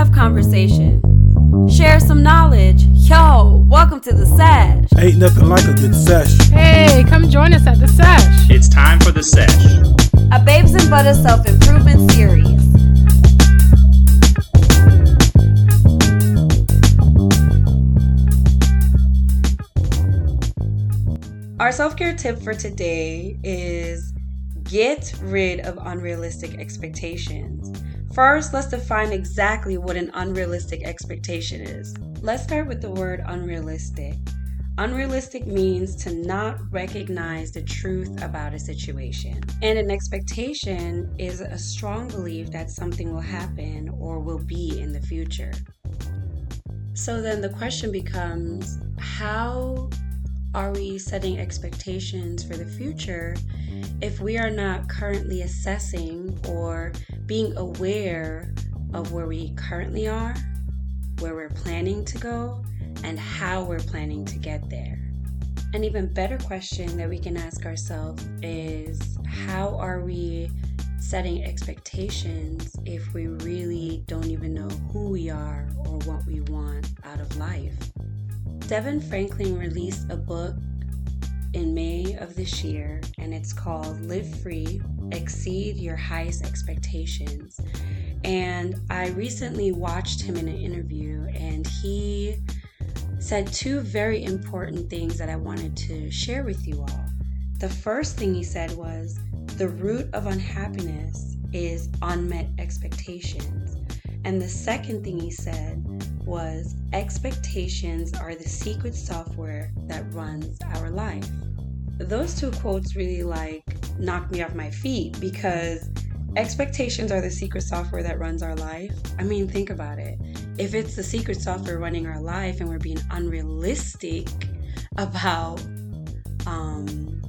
have conversation. Share some knowledge. Yo, welcome to the sesh. Ain't nothing like a good sesh. Hey, come join us at the sesh. It's time for the sesh. A Babes and Butter self improvement series. Our self care tip for today is get rid of unrealistic expectations. First, let's define exactly what an unrealistic expectation is. Let's start with the word unrealistic. Unrealistic means to not recognize the truth about a situation. And an expectation is a strong belief that something will happen or will be in the future. So then the question becomes how are we setting expectations for the future if we are not currently assessing or being aware of where we currently are, where we're planning to go, and how we're planning to get there? An even better question that we can ask ourselves is how are we setting expectations if we really don't even know who we are or what we want out of life? DeVon Franklin released a book in May of this year, and it's called Live Free Exceed Your Highest Expectations. And I recently watched him in an interview, and he said two very important things that I wanted to share with you all. The first thing he said was the root of unhappiness is unmet expectations. And the second thing he said was expectations are the secret software that runs our life. Those two quotes really like knocked me off my feet because expectations are the secret software that runs our life. I mean, think about it. If it's the secret software running our life and we're being unrealistic about um,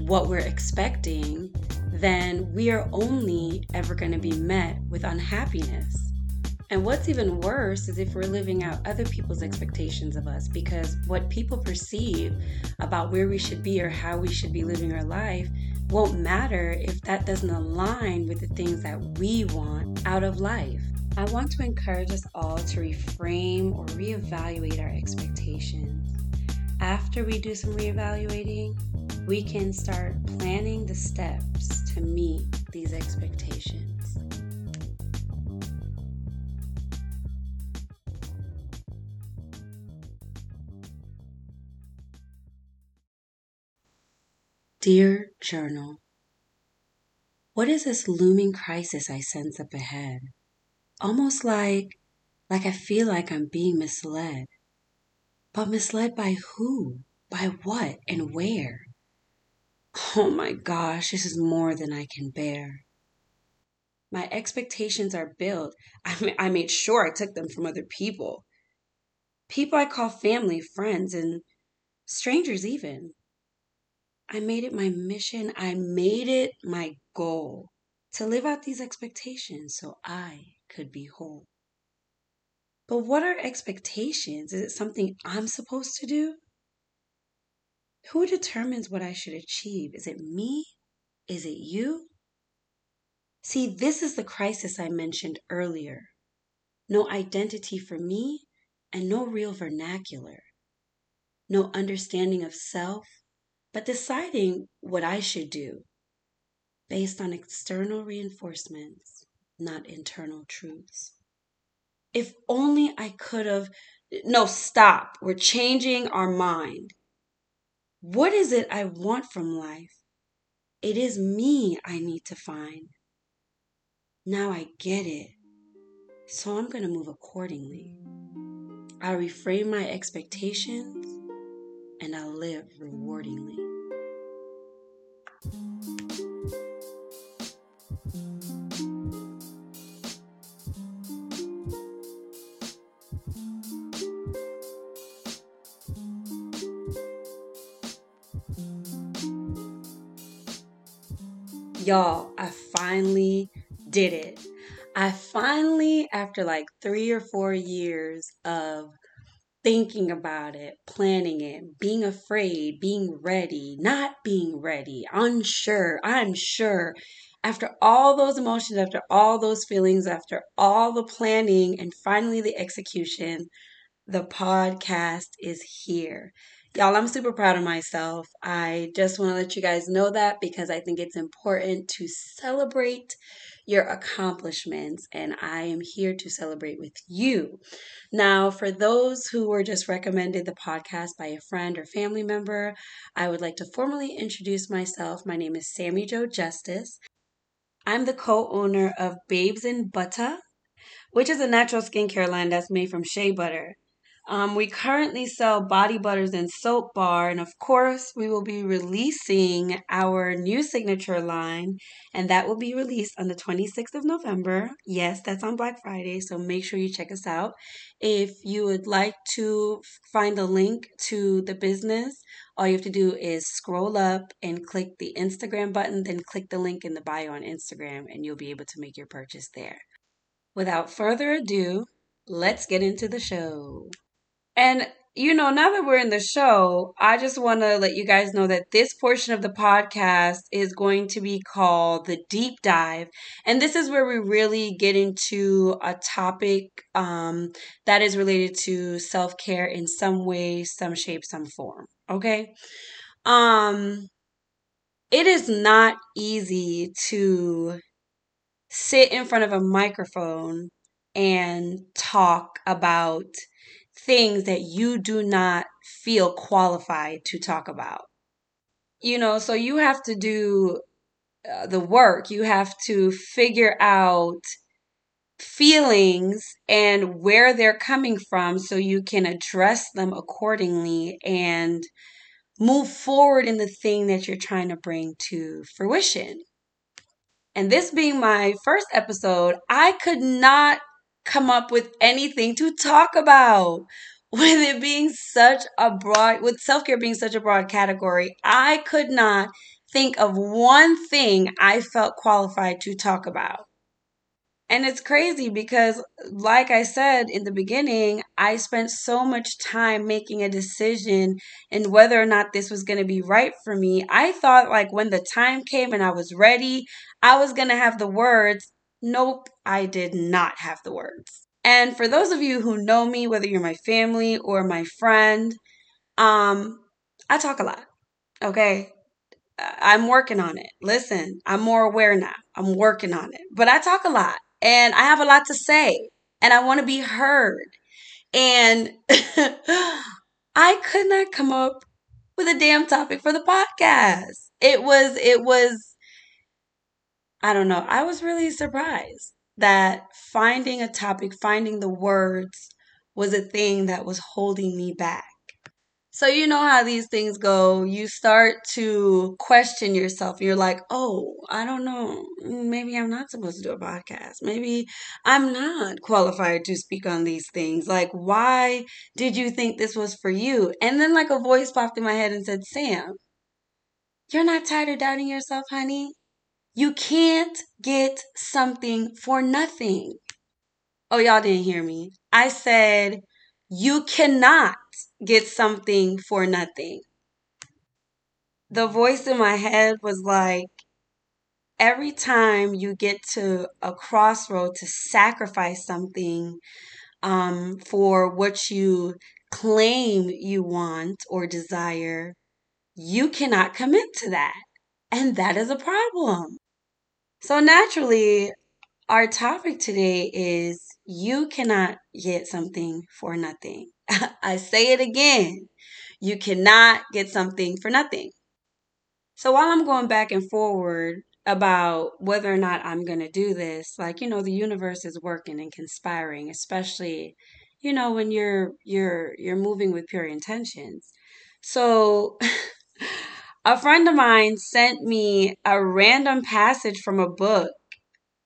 what we're expecting, then we are only ever going to be met with unhappiness. And what's even worse is if we're living out other people's expectations of us, because what people perceive about where we should be or how we should be living our life won't matter if that doesn't align with the things that we want out of life. I want to encourage us all to reframe or reevaluate our expectations. After we do some reevaluating, we can start planning the steps to meet these expectations. Dear Journal, What is this looming crisis I sense up ahead? Almost like, like I feel like I'm being misled. But misled by who? By what and where? Oh my gosh, this is more than I can bear. My expectations are built. I, I made sure I took them from other people. People I call family, friends, and strangers, even. I made it my mission, I made it my goal to live out these expectations so I could be whole. But what are expectations? Is it something I'm supposed to do? Who determines what I should achieve? Is it me? Is it you? See, this is the crisis I mentioned earlier. No identity for me and no real vernacular. No understanding of self but deciding what I should do based on external reinforcements, not internal truths. If only I could have. No, stop. We're changing our mind. What is it I want from life? It is me I need to find. Now I get it. So I'm going to move accordingly. I reframe my expectations and I live rewardingly. Y'all, I finally did it. I finally, after like three or four years of thinking about it, planning it, being afraid, being ready, not being ready, unsure, I'm sure. After all those emotions, after all those feelings, after all the planning, and finally the execution, the podcast is here. Y'all, I'm super proud of myself. I just want to let you guys know that because I think it's important to celebrate your accomplishments, and I am here to celebrate with you. Now, for those who were just recommended the podcast by a friend or family member, I would like to formally introduce myself. My name is Sammy Joe Justice. I'm the co owner of Babes in Butter, which is a natural skincare line that's made from shea butter. Um, we currently sell body butters and soap bar, and of course, we will be releasing our new signature line, and that will be released on the 26th of November. Yes, that's on Black Friday, so make sure you check us out. If you would like to find a link to the business, all you have to do is scroll up and click the Instagram button, then click the link in the bio on Instagram, and you'll be able to make your purchase there. Without further ado, let's get into the show. And you know, now that we're in the show, I just want to let you guys know that this portion of the podcast is going to be called the deep dive. And this is where we really get into a topic um, that is related to self care in some way, some shape, some form. Okay. Um, it is not easy to sit in front of a microphone and talk about things that you do not feel qualified to talk about. You know, so you have to do uh, the work, you have to figure out feelings and where they're coming from so you can address them accordingly and move forward in the thing that you're trying to bring to fruition. And this being my first episode, I could not come up with anything to talk about. With it being such a broad, with self care being such a broad category, I could not think of one thing I felt qualified to talk about. And it's crazy because, like I said in the beginning, I spent so much time making a decision and whether or not this was going to be right for me. I thought, like, when the time came and I was ready, I was going to have the words Nope, I did not have the words. And for those of you who know me, whether you're my family or my friend, um, I talk a lot. Okay. I'm working on it. Listen, I'm more aware now. I'm working on it. But I talk a lot and I have a lot to say and I want to be heard. And I could not come up with a damn topic for the podcast. It was, it was I don't know. I was really surprised that finding a topic, finding the words was a thing that was holding me back. So, you know how these things go. You start to question yourself. You're like, oh, I don't know. Maybe I'm not supposed to do a podcast. Maybe I'm not qualified to speak on these things. Like, why did you think this was for you? And then, like, a voice popped in my head and said, Sam, you're not tired of doubting yourself, honey? You can't get something for nothing. Oh, y'all didn't hear me. I said, you cannot get something for nothing. The voice in my head was like, every time you get to a crossroad to sacrifice something um, for what you claim you want or desire, you cannot commit to that. And that is a problem. So, naturally, our topic today is you cannot get something for nothing. I say it again you cannot get something for nothing. So, while I'm going back and forward about whether or not I'm going to do this, like, you know, the universe is working and conspiring, especially you know when you're you're you're moving with pure intentions so A friend of mine sent me a random passage from a book,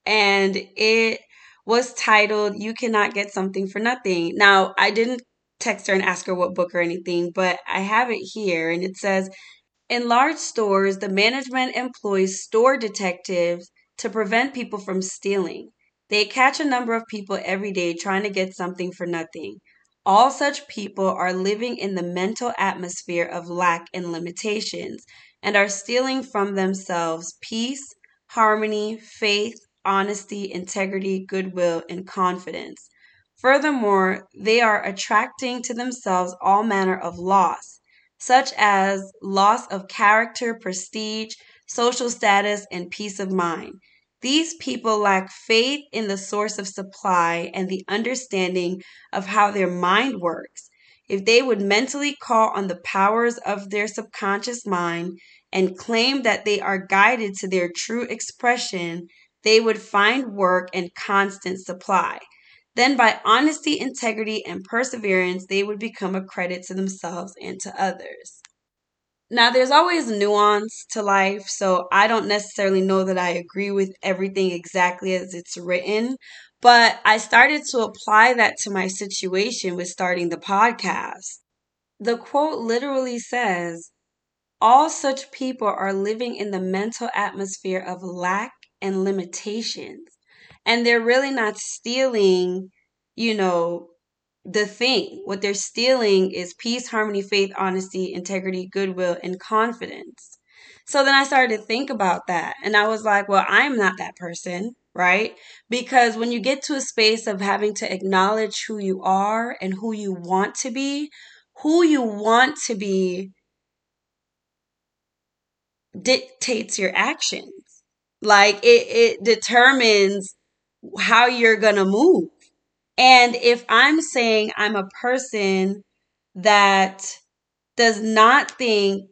and it was titled You Cannot Get Something for Nothing. Now, I didn't text her and ask her what book or anything, but I have it here, and it says In large stores, the management employs store detectives to prevent people from stealing. They catch a number of people every day trying to get something for nothing. All such people are living in the mental atmosphere of lack and limitations and are stealing from themselves peace, harmony, faith, honesty, integrity, goodwill, and confidence. Furthermore, they are attracting to themselves all manner of loss, such as loss of character, prestige, social status, and peace of mind. These people lack faith in the source of supply and the understanding of how their mind works. If they would mentally call on the powers of their subconscious mind and claim that they are guided to their true expression, they would find work and constant supply. Then, by honesty, integrity, and perseverance, they would become a credit to themselves and to others. Now, there's always nuance to life, so I don't necessarily know that I agree with everything exactly as it's written, but I started to apply that to my situation with starting the podcast. The quote literally says, All such people are living in the mental atmosphere of lack and limitations, and they're really not stealing, you know, the thing. What they're stealing is peace, harmony, faith, honesty, integrity, goodwill, and confidence. So then I started to think about that. And I was like, well, I'm not that person, right? Because when you get to a space of having to acknowledge who you are and who you want to be, who you want to be dictates your actions. Like it, it determines how you're going to move. And if I'm saying I'm a person that does not think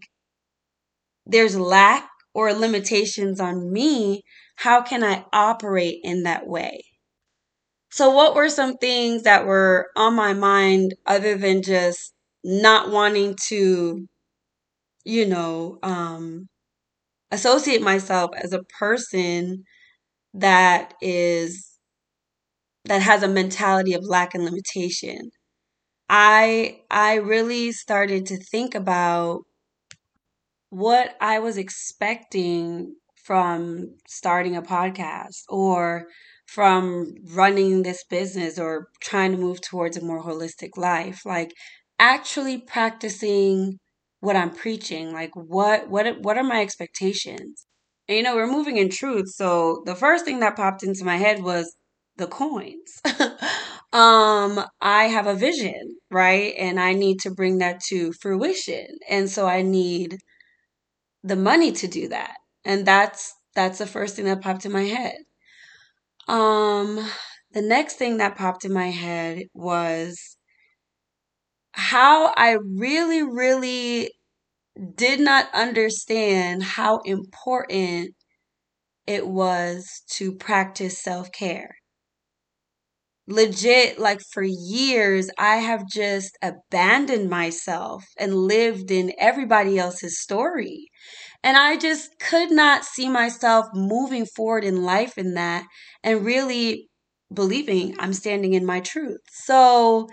there's lack or limitations on me, how can I operate in that way? So, what were some things that were on my mind other than just not wanting to, you know, um, associate myself as a person that is that has a mentality of lack and limitation. I I really started to think about what I was expecting from starting a podcast or from running this business or trying to move towards a more holistic life like actually practicing what I'm preaching like what what what are my expectations and, you know we're moving in truth so the first thing that popped into my head was the coins. um, I have a vision, right? And I need to bring that to fruition. And so I need the money to do that. And that's that's the first thing that popped in my head. Um, the next thing that popped in my head was how I really, really did not understand how important it was to practice self care legit like for years i have just abandoned myself and lived in everybody else's story. And i just could not see myself moving forward in life in that and really believing i'm standing in my truth. So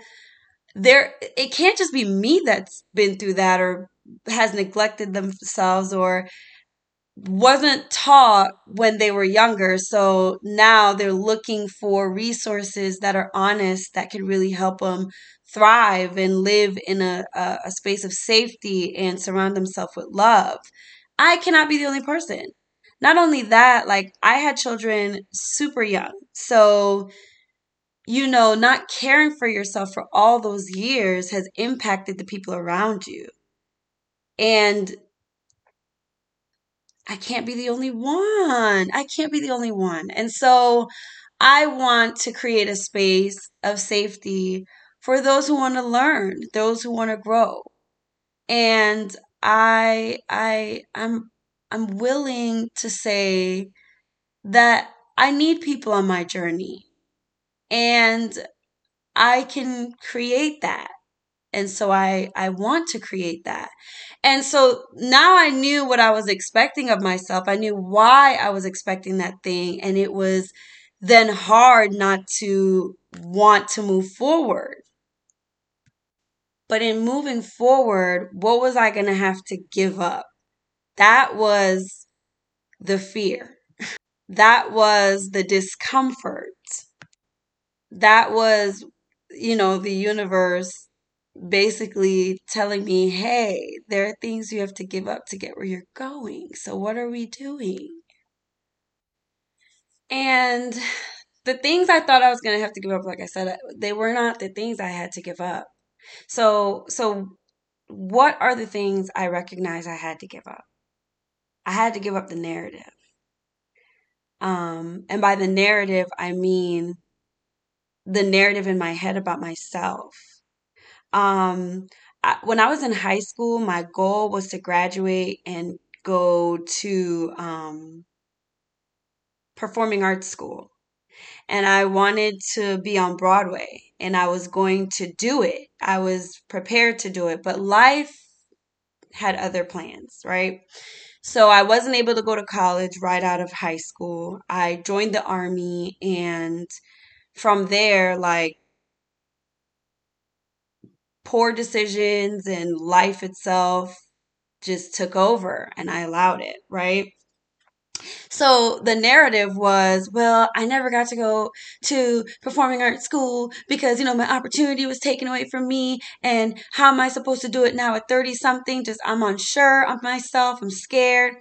there it can't just be me that's been through that or has neglected themselves or wasn't taught when they were younger. So now they're looking for resources that are honest that can really help them thrive and live in a, a, a space of safety and surround themselves with love. I cannot be the only person. Not only that, like I had children super young. So, you know, not caring for yourself for all those years has impacted the people around you. And I can't be the only one. I can't be the only one. And so I want to create a space of safety for those who want to learn, those who want to grow. And I I I'm I'm willing to say that I need people on my journey. And I can create that and so i i want to create that. And so now i knew what i was expecting of myself. I knew why i was expecting that thing and it was then hard not to want to move forward. But in moving forward what was i going to have to give up? That was the fear. That was the discomfort. That was you know the universe basically telling me, hey, there are things you have to give up to get where you're going. So, what are we doing? And the things I thought I was going to have to give up, like I said, they were not the things I had to give up. So, so what are the things I recognize I had to give up? I had to give up the narrative. Um, and by the narrative, I mean the narrative in my head about myself. Um, I, when I was in high school, my goal was to graduate and go to um, performing arts school. And I wanted to be on Broadway and I was going to do it. I was prepared to do it, but life had other plans, right? So I wasn't able to go to college right out of high school. I joined the army and from there like poor decisions and life itself just took over and I allowed it, right? So the narrative was, well, I never got to go to performing arts school because, you know, my opportunity was taken away from me. And how am I supposed to do it now at 30 something? Just, I'm unsure of myself. I'm scared.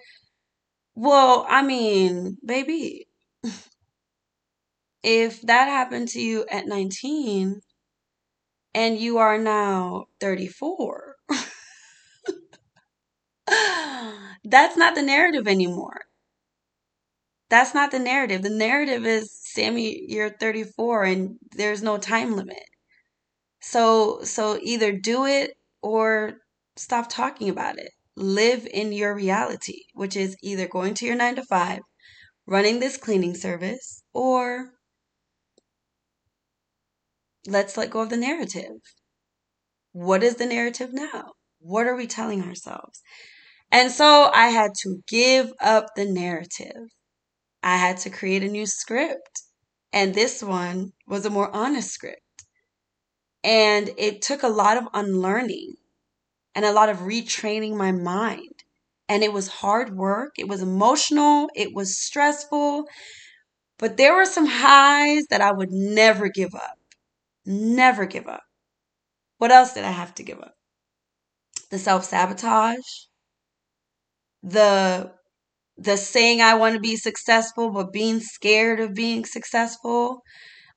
Well, I mean, baby, if that happened to you at 19 and you are now 34, that's not the narrative anymore. That's not the narrative. The narrative is Sammy, you're 34 and there's no time limit. So so either do it or stop talking about it. Live in your reality, which is either going to your 9 to 5, running this cleaning service, or let's let go of the narrative. What is the narrative now? What are we telling ourselves? And so I had to give up the narrative. I had to create a new script. And this one was a more honest script. And it took a lot of unlearning and a lot of retraining my mind. And it was hard work. It was emotional. It was stressful. But there were some highs that I would never give up. Never give up. What else did I have to give up? The self sabotage, the the saying I want to be successful, but being scared of being successful.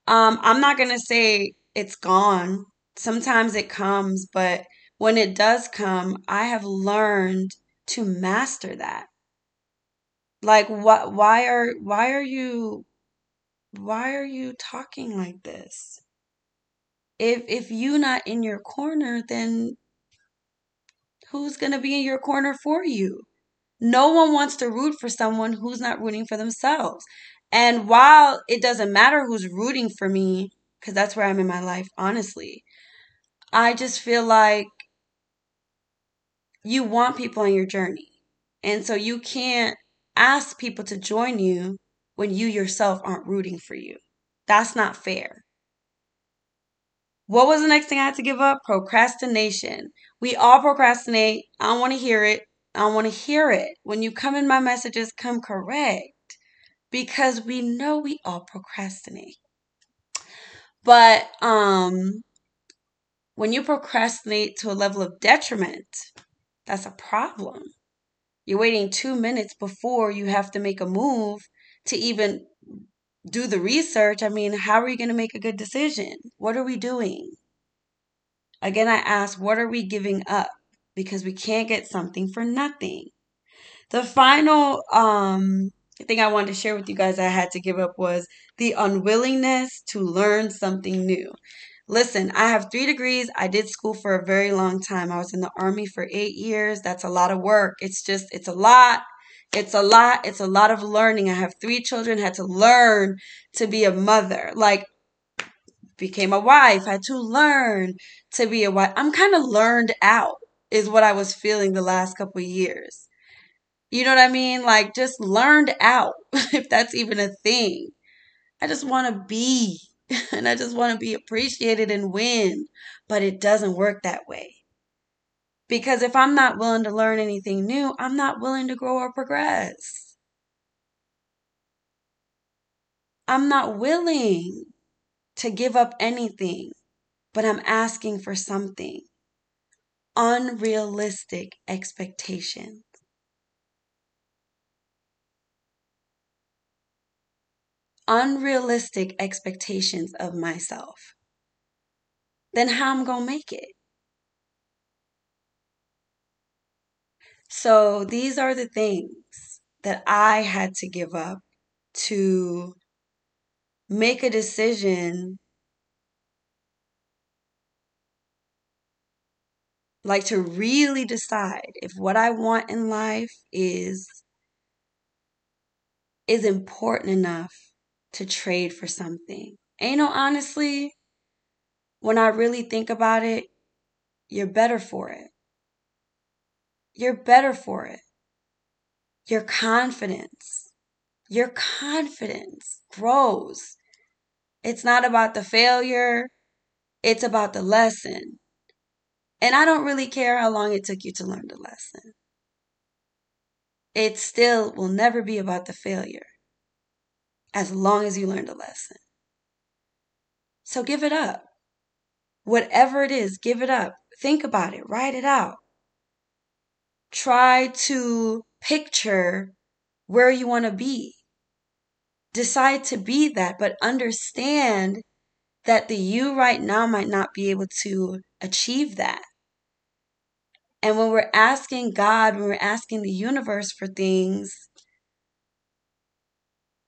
Um, I'm not to say it's gone. Sometimes it comes, but when it does come, I have learned to master that. Like what why are why are you why are you talking like this? If if you not in your corner, then who's going to be in your corner for you? No one wants to root for someone who's not rooting for themselves. And while it doesn't matter who's rooting for me, because that's where I'm in my life, honestly, I just feel like you want people on your journey. And so you can't ask people to join you when you yourself aren't rooting for you. That's not fair. What was the next thing I had to give up? Procrastination. We all procrastinate. I don't want to hear it. I want to hear it. When you come in my messages, come correct because we know we all procrastinate. But um when you procrastinate to a level of detriment, that's a problem. You're waiting 2 minutes before you have to make a move to even do the research. I mean, how are you going to make a good decision? What are we doing? Again, I ask, what are we giving up? because we can't get something for nothing. The final um, thing I wanted to share with you guys I had to give up was the unwillingness to learn something new. Listen, I have three degrees. I did school for a very long time. I was in the army for eight years. That's a lot of work. It's just, it's a lot. It's a lot. It's a lot of learning. I have three children, had to learn to be a mother. Like, became a wife, had to learn to be a wife. I'm kind of learned out is what I was feeling the last couple years. You know what I mean? Like just learned out, if that's even a thing. I just want to be and I just want to be appreciated and win, but it doesn't work that way. Because if I'm not willing to learn anything new, I'm not willing to grow or progress. I'm not willing to give up anything, but I'm asking for something unrealistic expectations. unrealistic expectations of myself, then how I'm going to make it? So these are the things that I had to give up to make a decision like to really decide if what I want in life is is important enough to trade for something. And you know, honestly, when I really think about it, you're better for it. You're better for it. Your confidence, your confidence grows. It's not about the failure, it's about the lesson. And I don't really care how long it took you to learn the lesson. It still will never be about the failure as long as you learn the lesson. So give it up. Whatever it is, give it up. Think about it, write it out. Try to picture where you want to be. Decide to be that, but understand that the you right now might not be able to achieve that. And when we're asking God, when we're asking the universe for things,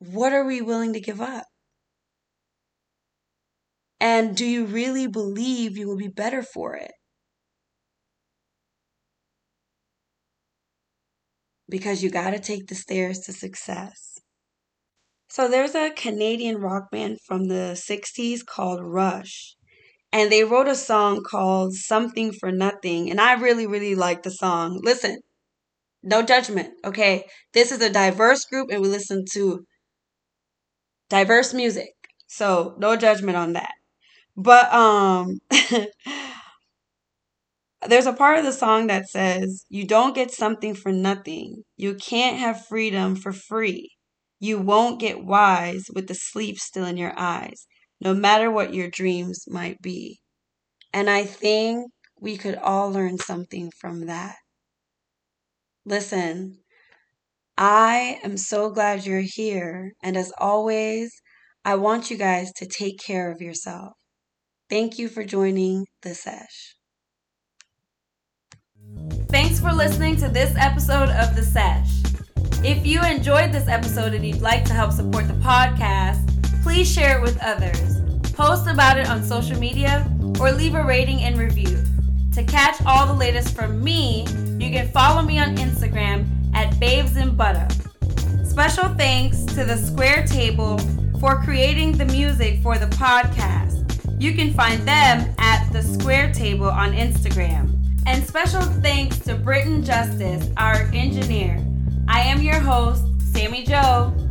what are we willing to give up? And do you really believe you will be better for it? Because you got to take the stairs to success. So there's a Canadian rock band from the 60s called Rush and they wrote a song called Something for Nothing. And I really, really like the song. Listen, no judgment, okay? This is a diverse group and we listen to diverse music. So no judgment on that. But um there's a part of the song that says, You don't get something for nothing. You can't have freedom for free. You won't get wise with the sleep still in your eyes no matter what your dreams might be. And I think we could all learn something from that. Listen, I am so glad you're here. And as always, I want you guys to take care of yourself. Thank you for joining the sesh. Thanks for listening to this episode of The Sesh. If you enjoyed this episode and you'd like to help support the podcast, please share it with others, post about it on social media, or leave a rating and review. To catch all the latest from me, you can follow me on Instagram at Babes and Butter. Special thanks to the Square Table for creating the music for the podcast. You can find them at the Square Table on Instagram. And special thanks to Britton Justice, our engineer. I am your host, Sammy Joe.